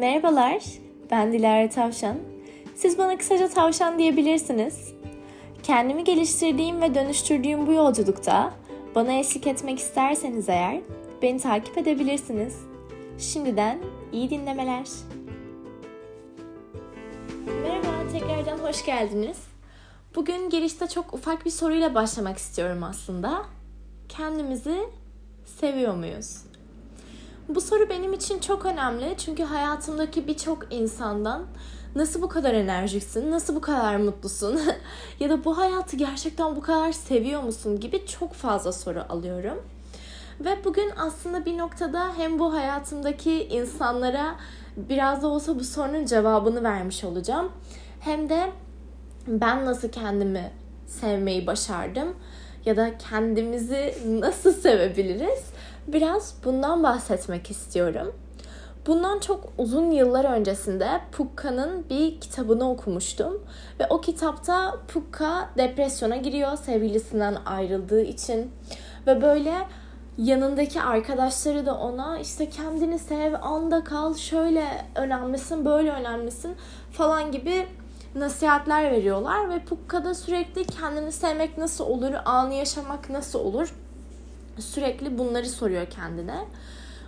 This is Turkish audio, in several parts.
Merhabalar, ben Dilara Tavşan. Siz bana kısaca tavşan diyebilirsiniz. Kendimi geliştirdiğim ve dönüştürdüğüm bu yolculukta bana eşlik etmek isterseniz eğer beni takip edebilirsiniz. Şimdiden iyi dinlemeler. Merhaba, tekrardan hoş geldiniz. Bugün girişte çok ufak bir soruyla başlamak istiyorum aslında. Kendimizi seviyor muyuz? Bu soru benim için çok önemli çünkü hayatımdaki birçok insandan nasıl bu kadar enerjiksin, nasıl bu kadar mutlusun ya da bu hayatı gerçekten bu kadar seviyor musun gibi çok fazla soru alıyorum. Ve bugün aslında bir noktada hem bu hayatımdaki insanlara biraz da olsa bu sorunun cevabını vermiş olacağım. Hem de ben nasıl kendimi sevmeyi başardım ya da kendimizi nasıl sevebiliriz? Biraz bundan bahsetmek istiyorum. Bundan çok uzun yıllar öncesinde Pukka'nın bir kitabını okumuştum. Ve o kitapta Pukka depresyona giriyor sevgilisinden ayrıldığı için. Ve böyle yanındaki arkadaşları da ona işte kendini sev, anda kal, şöyle önemlisin, böyle önemlisin falan gibi nasihatler veriyorlar. Ve Pukka'da sürekli kendini sevmek nasıl olur, anı yaşamak nasıl olur sürekli bunları soruyor kendine.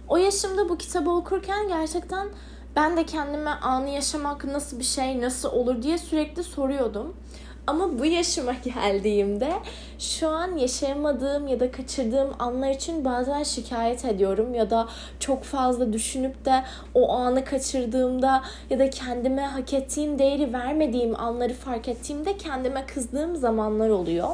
O yaşımda bu kitabı okurken gerçekten ben de kendime anı yaşamak nasıl bir şey, nasıl olur diye sürekli soruyordum. Ama bu yaşıma geldiğimde şu an yaşayamadığım ya da kaçırdığım anlar için bazen şikayet ediyorum ya da çok fazla düşünüp de o anı kaçırdığımda ya da kendime hak ettiğim değeri vermediğim anları fark ettiğimde kendime kızdığım zamanlar oluyor.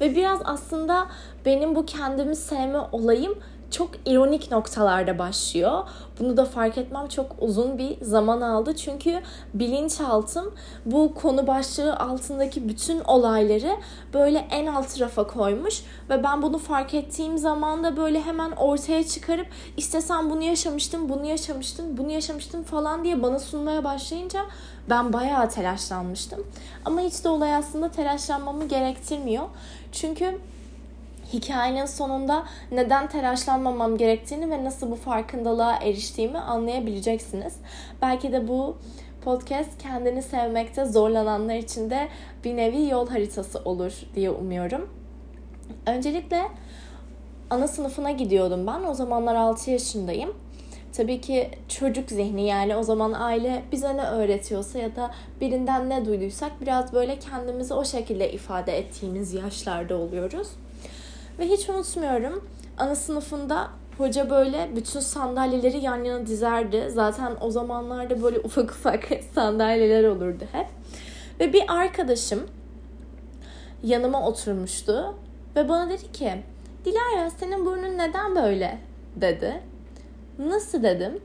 Ve biraz aslında benim bu kendimi sevme olayım çok ironik noktalarda başlıyor. Bunu da fark etmem çok uzun bir zaman aldı. Çünkü bilinçaltım bu konu başlığı altındaki bütün olayları böyle en alt rafa koymuş. Ve ben bunu fark ettiğim zaman da böyle hemen ortaya çıkarıp işte sen bunu yaşamıştın, bunu yaşamıştın, bunu yaşamıştın falan diye bana sunmaya başlayınca ben bayağı telaşlanmıştım. Ama hiç de olay aslında telaşlanmamı gerektirmiyor. Çünkü hikayenin sonunda neden telaşlanmamam gerektiğini ve nasıl bu farkındalığa eriştiğimi anlayabileceksiniz. Belki de bu podcast kendini sevmekte zorlananlar için de bir nevi yol haritası olur diye umuyorum. Öncelikle ana sınıfına gidiyordum ben. O zamanlar 6 yaşındayım. Tabii ki çocuk zihni yani o zaman aile bize ne öğretiyorsa ya da birinden ne duyduysak biraz böyle kendimizi o şekilde ifade ettiğimiz yaşlarda oluyoruz. Ve hiç unutmuyorum ana sınıfında hoca böyle bütün sandalyeleri yan yana dizerdi. Zaten o zamanlarda böyle ufak ufak sandalyeler olurdu hep. Ve bir arkadaşım yanıma oturmuştu ve bana dedi ki Dilara senin burnun neden böyle dedi. Nasıl dedim.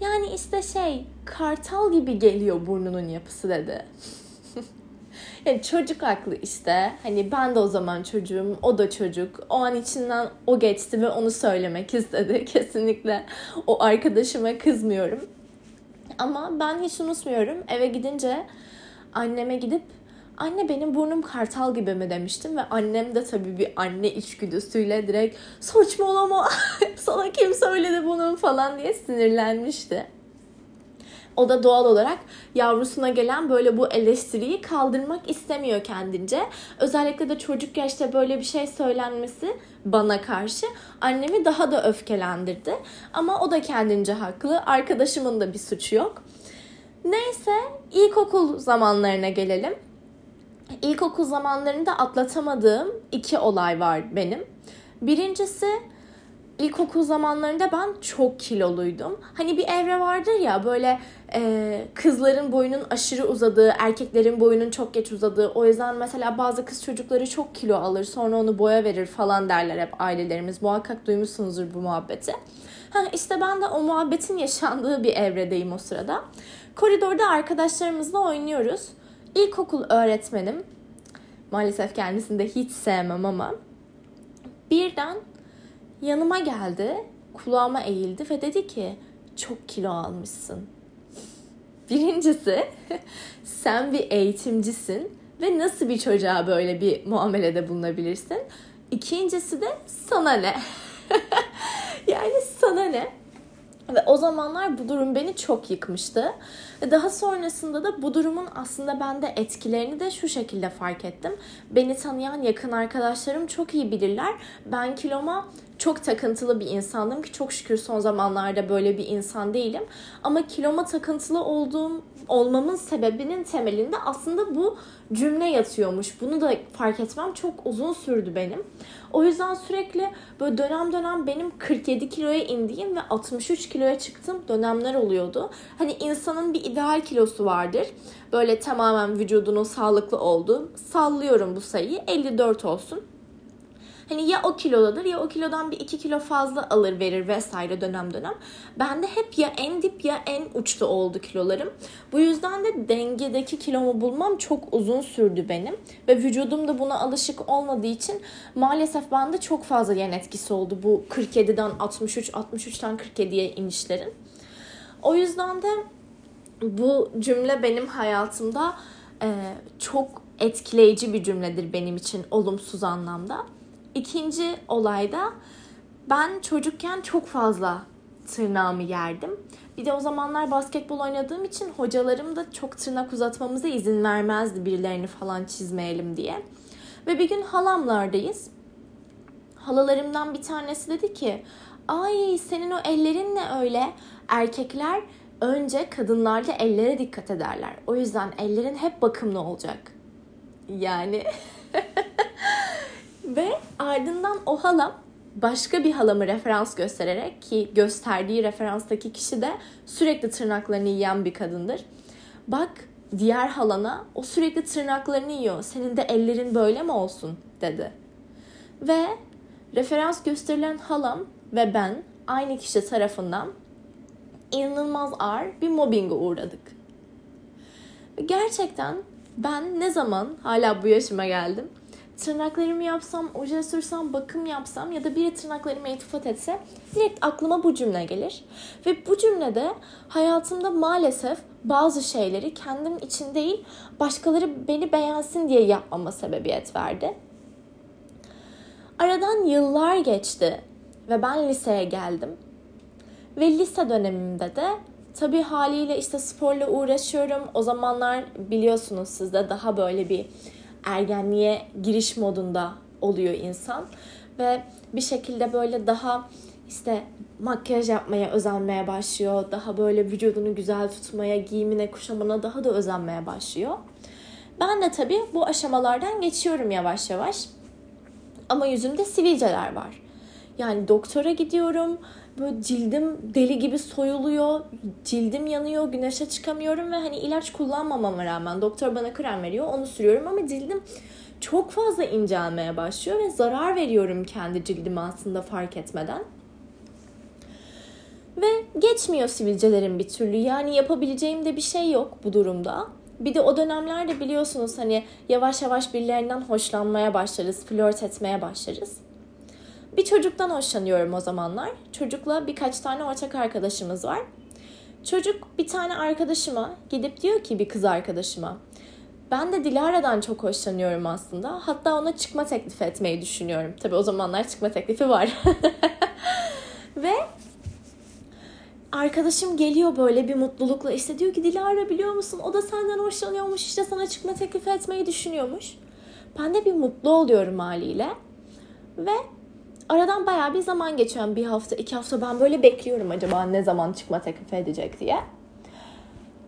Yani işte şey kartal gibi geliyor burnunun yapısı dedi. Yani çocuk haklı işte. Hani ben de o zaman çocuğum, o da çocuk. O an içinden o geçti ve onu söylemek istedi. Kesinlikle o arkadaşıma kızmıyorum. Ama ben hiç unutmuyorum. Eve gidince anneme gidip anne benim burnum kartal gibi mi demiştim ve annem de tabii bir anne içgüdüsüyle direkt saçmalama sana kim söyledi bunun falan diye sinirlenmişti. O da doğal olarak yavrusuna gelen böyle bu eleştiriyi kaldırmak istemiyor kendince. Özellikle de çocuk yaşta böyle bir şey söylenmesi bana karşı annemi daha da öfkelendirdi. Ama o da kendince haklı. Arkadaşımın da bir suçu yok. Neyse ilkokul zamanlarına gelelim. İlkokul zamanlarında atlatamadığım iki olay var benim. Birincisi ilkokul zamanlarında ben çok kiloluydum. Hani bir evre vardır ya böyle e, kızların boyunun aşırı uzadığı, erkeklerin boyunun çok geç uzadığı. O yüzden mesela bazı kız çocukları çok kilo alır sonra onu boya verir falan derler hep ailelerimiz. Muhakkak duymuşsunuzdur bu muhabbeti. Ha, işte ben de o muhabbetin yaşandığı bir evredeyim o sırada. Koridorda arkadaşlarımızla oynuyoruz. İlkokul öğretmenim, maalesef kendisini de hiç sevmem ama birden yanıma geldi, kulağıma eğildi ve dedi ki çok kilo almışsın. Birincisi sen bir eğitimcisin ve nasıl bir çocuğa böyle bir muamelede bulunabilirsin? İkincisi de sana ne? yani sana ne? Ve o zamanlar bu durum beni çok yıkmıştı. Ve daha sonrasında da bu durumun aslında bende etkilerini de şu şekilde fark ettim. Beni tanıyan yakın arkadaşlarım çok iyi bilirler. Ben kiloma çok takıntılı bir insandım ki çok şükür son zamanlarda böyle bir insan değilim. Ama kiloma takıntılı olduğum olmamın sebebinin temelinde aslında bu cümle yatıyormuş. Bunu da fark etmem çok uzun sürdü benim. O yüzden sürekli böyle dönem dönem benim 47 kiloya indiğim ve 63 kiloya çıktığım dönemler oluyordu. Hani insanın bir ideal kilosu vardır. Böyle tamamen vücudunun sağlıklı olduğu. Sallıyorum bu sayıyı 54 olsun. Hani ya o kilodadır ya o kilodan bir iki kilo fazla alır verir vesaire dönem dönem. Ben de hep ya en dip ya en uçta oldu kilolarım. Bu yüzden de dengedeki kilomu bulmam çok uzun sürdü benim. Ve vücudum da buna alışık olmadığı için maalesef bende çok fazla yan etkisi oldu bu 47'den 63, 63'ten 47'ye inişlerin. O yüzden de bu cümle benim hayatımda e, çok etkileyici bir cümledir benim için olumsuz anlamda. İkinci olayda ben çocukken çok fazla tırnağımı yerdim. Bir de o zamanlar basketbol oynadığım için hocalarım da çok tırnak uzatmamıza izin vermezdi birilerini falan çizmeyelim diye. Ve bir gün halamlardayız. Halalarımdan bir tanesi dedi ki ay senin o ellerin ne öyle? Erkekler önce kadınlarda ellere dikkat ederler. O yüzden ellerin hep bakımlı olacak. Yani Ve ardından o halam başka bir halamı referans göstererek ki gösterdiği referanstaki kişi de sürekli tırnaklarını yiyen bir kadındır. Bak diğer halana o sürekli tırnaklarını yiyor. Senin de ellerin böyle mi olsun dedi. Ve referans gösterilen halam ve ben aynı kişi tarafından inanılmaz ağır bir mobbinge uğradık. Gerçekten ben ne zaman hala bu yaşıma geldim tırnaklarımı yapsam, oje sürsem, bakım yapsam ya da biri tırnaklarıma iltifat etse direkt aklıma bu cümle gelir. Ve bu cümlede hayatımda maalesef bazı şeyleri kendim için değil başkaları beni beğensin diye yapmama sebebiyet verdi. Aradan yıllar geçti ve ben liseye geldim. Ve lise dönemimde de tabii haliyle işte sporla uğraşıyorum. O zamanlar biliyorsunuz sizde daha böyle bir ergenliğe giriş modunda oluyor insan ve bir şekilde böyle daha işte makyaj yapmaya özenmeye başlıyor. Daha böyle vücudunu güzel tutmaya, giyimine, kuşamına daha da özenmeye başlıyor. Ben de tabii bu aşamalardan geçiyorum yavaş yavaş. Ama yüzümde sivilceler var. Yani doktora gidiyorum. Böyle cildim deli gibi soyuluyor. Cildim yanıyor. Güneşe çıkamıyorum ve hani ilaç kullanmamama rağmen doktor bana krem veriyor. Onu sürüyorum ama cildim çok fazla incelmeye başlıyor ve zarar veriyorum kendi cildime aslında fark etmeden. Ve geçmiyor sivilcelerim bir türlü. Yani yapabileceğim de bir şey yok bu durumda. Bir de o dönemlerde biliyorsunuz hani yavaş yavaş birilerinden hoşlanmaya başlarız, flört etmeye başlarız. Bir çocuktan hoşlanıyorum o zamanlar. Çocukla birkaç tane ortak arkadaşımız var. Çocuk bir tane arkadaşıma gidip diyor ki bir kız arkadaşıma. Ben de Dilara'dan çok hoşlanıyorum aslında. Hatta ona çıkma teklifi etmeyi düşünüyorum. Tabi o zamanlar çıkma teklifi var. Ve arkadaşım geliyor böyle bir mutlulukla işte diyor ki Dilara biliyor musun o da senden hoşlanıyormuş işte sana çıkma teklifi etmeyi düşünüyormuş. Ben de bir mutlu oluyorum haliyle. Ve aradan baya bir zaman geçiyor. bir hafta, iki hafta ben böyle bekliyorum acaba ne zaman çıkma teklif edecek diye.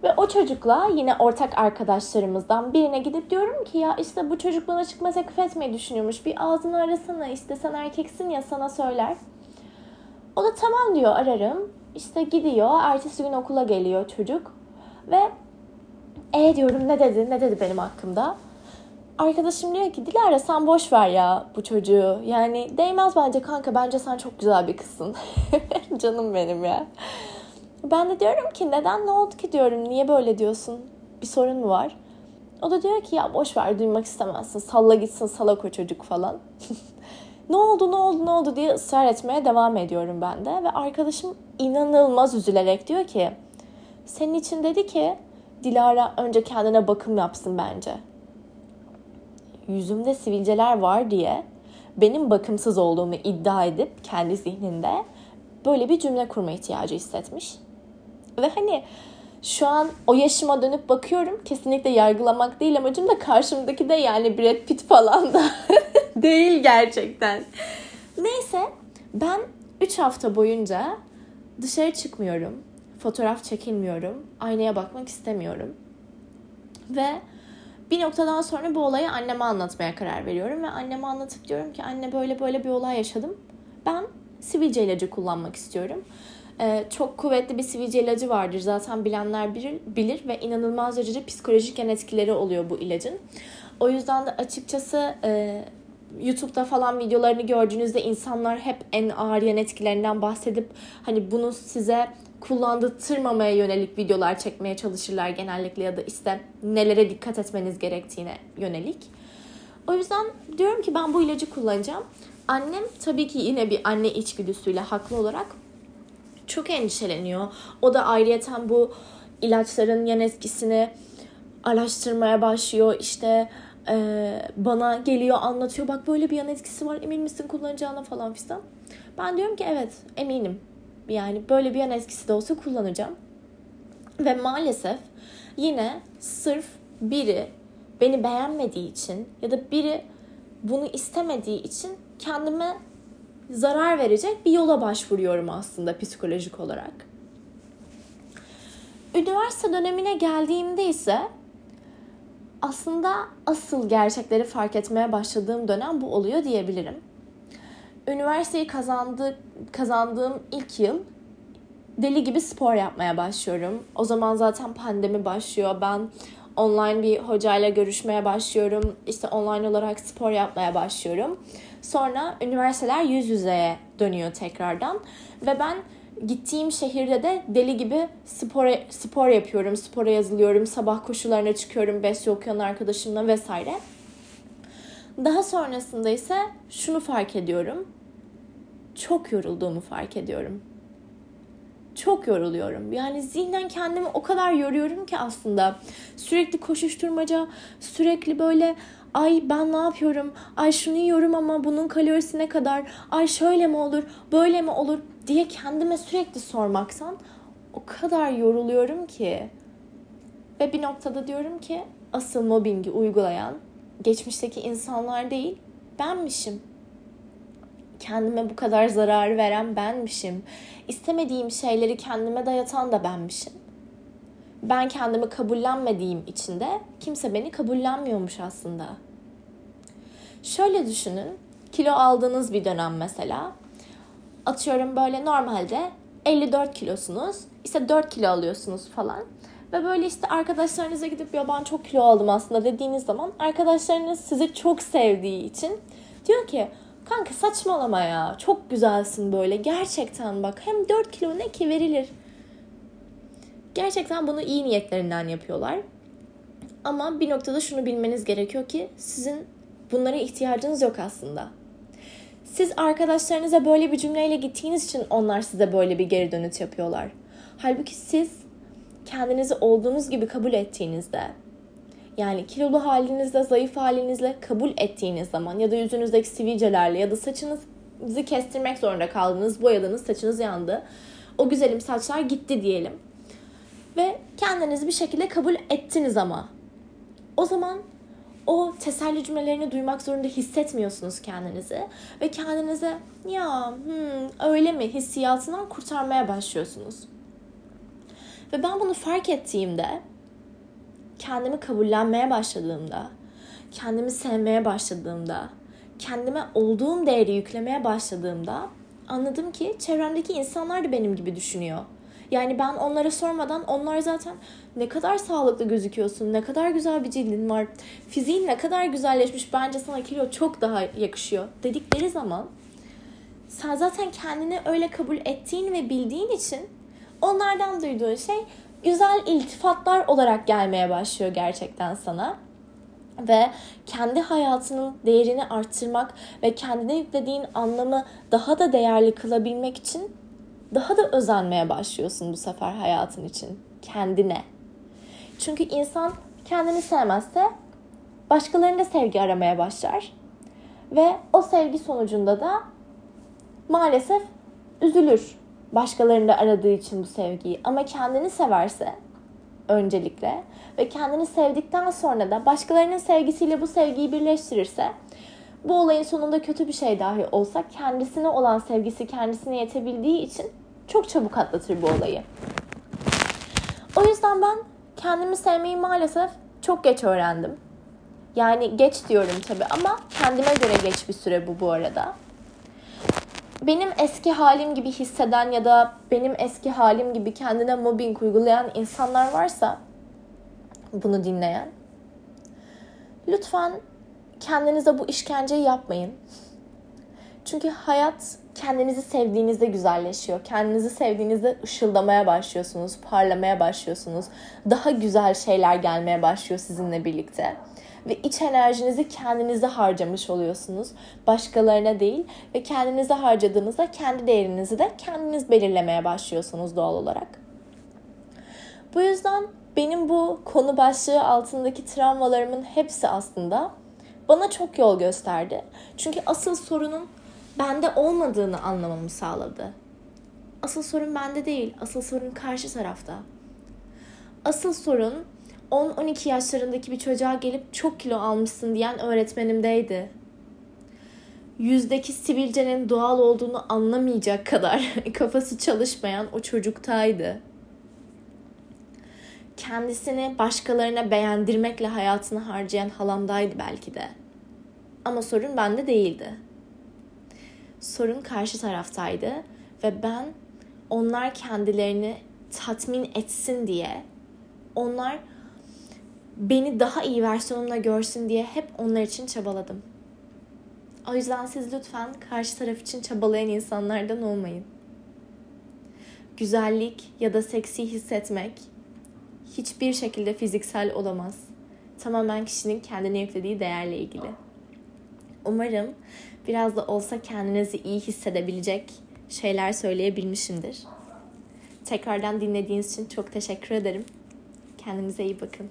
Ve o çocukla yine ortak arkadaşlarımızdan birine gidip diyorum ki ya işte bu çocuk bana çıkma teklif etmeyi düşünüyormuş. Bir ağzını arasana işte sen erkeksin ya sana söyler. O da tamam diyor ararım. İşte gidiyor. Ertesi gün okula geliyor çocuk. Ve e diyorum ne dedi ne dedi benim hakkımda. Arkadaşım diyor ki Dilara sen boş ver ya bu çocuğu. Yani değmez bence kanka bence sen çok güzel bir kızsın. Canım benim ya. Ben de diyorum ki neden ne oldu ki diyorum niye böyle diyorsun bir sorun mu var? O da diyor ki ya boş ver duymak istemezsin salla gitsin salak o çocuk falan. ne oldu ne oldu ne oldu diye ısrar etmeye devam ediyorum ben de. Ve arkadaşım inanılmaz üzülerek diyor ki senin için dedi ki Dilara önce kendine bakım yapsın bence yüzümde sivilceler var diye benim bakımsız olduğumu iddia edip kendi zihninde böyle bir cümle kurma ihtiyacı hissetmiş. Ve hani şu an o yaşıma dönüp bakıyorum. Kesinlikle yargılamak değil amacım da karşımdaki de yani Brad Pitt falan da değil gerçekten. Neyse ben 3 hafta boyunca dışarı çıkmıyorum. Fotoğraf çekilmiyorum. Aynaya bakmak istemiyorum. Ve bir noktadan sonra bu olayı anneme anlatmaya karar veriyorum. Ve anneme anlatıp diyorum ki anne böyle böyle bir olay yaşadım. Ben sivilce ilacı kullanmak istiyorum. Ee, çok kuvvetli bir sivilce ilacı vardır. Zaten bilenler bilir, bilir ve inanılmaz derecede psikolojik yan etkileri oluyor bu ilacın. O yüzden de açıkçası e, YouTube'da falan videolarını gördüğünüzde insanlar hep en ağır yan etkilerinden bahsedip hani bunu size kullandırtmamaya yönelik videolar çekmeye çalışırlar genellikle ya da işte nelere dikkat etmeniz gerektiğine yönelik. O yüzden diyorum ki ben bu ilacı kullanacağım. Annem tabii ki yine bir anne içgüdüsüyle haklı olarak çok endişeleniyor. O da ayrıyeten bu ilaçların yan etkisini araştırmaya başlıyor. İşte e, bana geliyor anlatıyor. Bak böyle bir yan etkisi var emin misin kullanacağına falan fistan. Ben diyorum ki evet eminim. Yani böyle bir yan etkisi de olsa kullanacağım. Ve maalesef yine sırf biri beni beğenmediği için ya da biri bunu istemediği için kendime zarar verecek bir yola başvuruyorum aslında psikolojik olarak. Üniversite dönemine geldiğimde ise aslında asıl gerçekleri fark etmeye başladığım dönem bu oluyor diyebilirim. Üniversiteyi kazandı, kazandığım ilk yıl deli gibi spor yapmaya başlıyorum. O zaman zaten pandemi başlıyor. Ben online bir hocayla görüşmeye başlıyorum. İşte online olarak spor yapmaya başlıyorum. Sonra üniversiteler yüz yüzeye dönüyor tekrardan. Ve ben gittiğim şehirde de deli gibi spor, spor yapıyorum. Spora yazılıyorum. Sabah koşularına çıkıyorum. Besyo okuyan arkadaşımla vesaire. Daha sonrasında ise şunu fark ediyorum. Çok yorulduğumu fark ediyorum. Çok yoruluyorum. Yani zihnen kendimi o kadar yoruyorum ki aslında. Sürekli koşuşturmaca, sürekli böyle ay ben ne yapıyorum, ay şunu yiyorum ama bunun kalorisi ne kadar, ay şöyle mi olur, böyle mi olur diye kendime sürekli sormaktan o kadar yoruluyorum ki. Ve bir noktada diyorum ki asıl mobbingi uygulayan geçmişteki insanlar değil benmişim. Kendime bu kadar zarar veren benmişim. İstemediğim şeyleri kendime dayatan da benmişim. Ben kendimi kabullenmediğim için de kimse beni kabullenmiyormuş aslında. Şöyle düşünün. Kilo aldığınız bir dönem mesela. Atıyorum böyle normalde 54 kilosunuz. İşte 4 kilo alıyorsunuz falan. Ve böyle işte arkadaşlarınıza gidip ya ben çok kilo aldım aslında dediğiniz zaman arkadaşlarınız sizi çok sevdiği için diyor ki kanka saçmalama ya çok güzelsin böyle gerçekten bak hem 4 kilo ne ki verilir. Gerçekten bunu iyi niyetlerinden yapıyorlar. Ama bir noktada şunu bilmeniz gerekiyor ki sizin bunlara ihtiyacınız yok aslında. Siz arkadaşlarınıza böyle bir cümleyle gittiğiniz için onlar size böyle bir geri dönüt yapıyorlar. Halbuki siz kendinizi olduğunuz gibi kabul ettiğinizde yani kilolu halinizle, zayıf halinizle kabul ettiğiniz zaman ya da yüzünüzdeki sivilcelerle ya da saçınızı kestirmek zorunda kaldınız, boyadınız, saçınız yandı. O güzelim saçlar gitti diyelim. Ve kendinizi bir şekilde kabul ettiniz ama. O zaman o teselli cümlelerini duymak zorunda hissetmiyorsunuz kendinizi. Ve kendinize ya hmm, öyle mi hissiyatından kurtarmaya başlıyorsunuz. Ve ben bunu fark ettiğimde, kendimi kabullenmeye başladığımda, kendimi sevmeye başladığımda, kendime olduğum değeri yüklemeye başladığımda anladım ki çevremdeki insanlar da benim gibi düşünüyor. Yani ben onlara sormadan onlar zaten ne kadar sağlıklı gözüküyorsun, ne kadar güzel bir cildin var, fiziğin ne kadar güzelleşmiş, bence sana kilo çok daha yakışıyor dedikleri zaman sen zaten kendini öyle kabul ettiğin ve bildiğin için onlardan duyduğun şey güzel iltifatlar olarak gelmeye başlıyor gerçekten sana. Ve kendi hayatının değerini arttırmak ve kendine yüklediğin anlamı daha da değerli kılabilmek için daha da özenmeye başlıyorsun bu sefer hayatın için. Kendine. Çünkü insan kendini sevmezse başkalarında sevgi aramaya başlar. Ve o sevgi sonucunda da maalesef üzülür. Başkalarında aradığı için bu sevgiyi. Ama kendini severse öncelikle ve kendini sevdikten sonra da başkalarının sevgisiyle bu sevgiyi birleştirirse bu olayın sonunda kötü bir şey dahi olsa kendisine olan sevgisi kendisine yetebildiği için çok çabuk atlatır bu olayı. O yüzden ben kendimi sevmeyi maalesef çok geç öğrendim. Yani geç diyorum tabii ama kendime göre geç bir süre bu bu arada. Benim eski halim gibi hisseden ya da benim eski halim gibi kendine mobbing uygulayan insanlar varsa bunu dinleyen lütfen kendinize bu işkenceyi yapmayın. Çünkü hayat kendinizi sevdiğinizde güzelleşiyor. Kendinizi sevdiğinizde ışıldamaya başlıyorsunuz, parlamaya başlıyorsunuz. Daha güzel şeyler gelmeye başlıyor sizinle birlikte. Ve iç enerjinizi kendinize harcamış oluyorsunuz. Başkalarına değil ve kendinize harcadığınızda kendi değerinizi de kendiniz belirlemeye başlıyorsunuz doğal olarak. Bu yüzden benim bu konu başlığı altındaki travmalarımın hepsi aslında bana çok yol gösterdi. Çünkü asıl sorunun bende olmadığını anlamamı sağladı. Asıl sorun bende değil, asıl sorun karşı tarafta. Asıl sorun 10-12 yaşlarındaki bir çocuğa gelip çok kilo almışsın diyen öğretmenimdeydi. Yüzdeki sivilcenin doğal olduğunu anlamayacak kadar kafası çalışmayan o çocuktaydı. Kendisini başkalarına beğendirmekle hayatını harcayan halamdaydı belki de. Ama sorun bende değildi. Sorun karşı taraftaydı ve ben onlar kendilerini tatmin etsin diye onlar beni daha iyi versiyonumla görsün diye hep onlar için çabaladım. O yüzden siz lütfen karşı taraf için çabalayan insanlardan olmayın. Güzellik ya da seksi hissetmek hiçbir şekilde fiziksel olamaz. Tamamen kişinin kendine yüklediği değerle ilgili. Umarım biraz da olsa kendinizi iyi hissedebilecek şeyler söyleyebilmişimdir. Tekrardan dinlediğiniz için çok teşekkür ederim. Kendinize iyi bakın.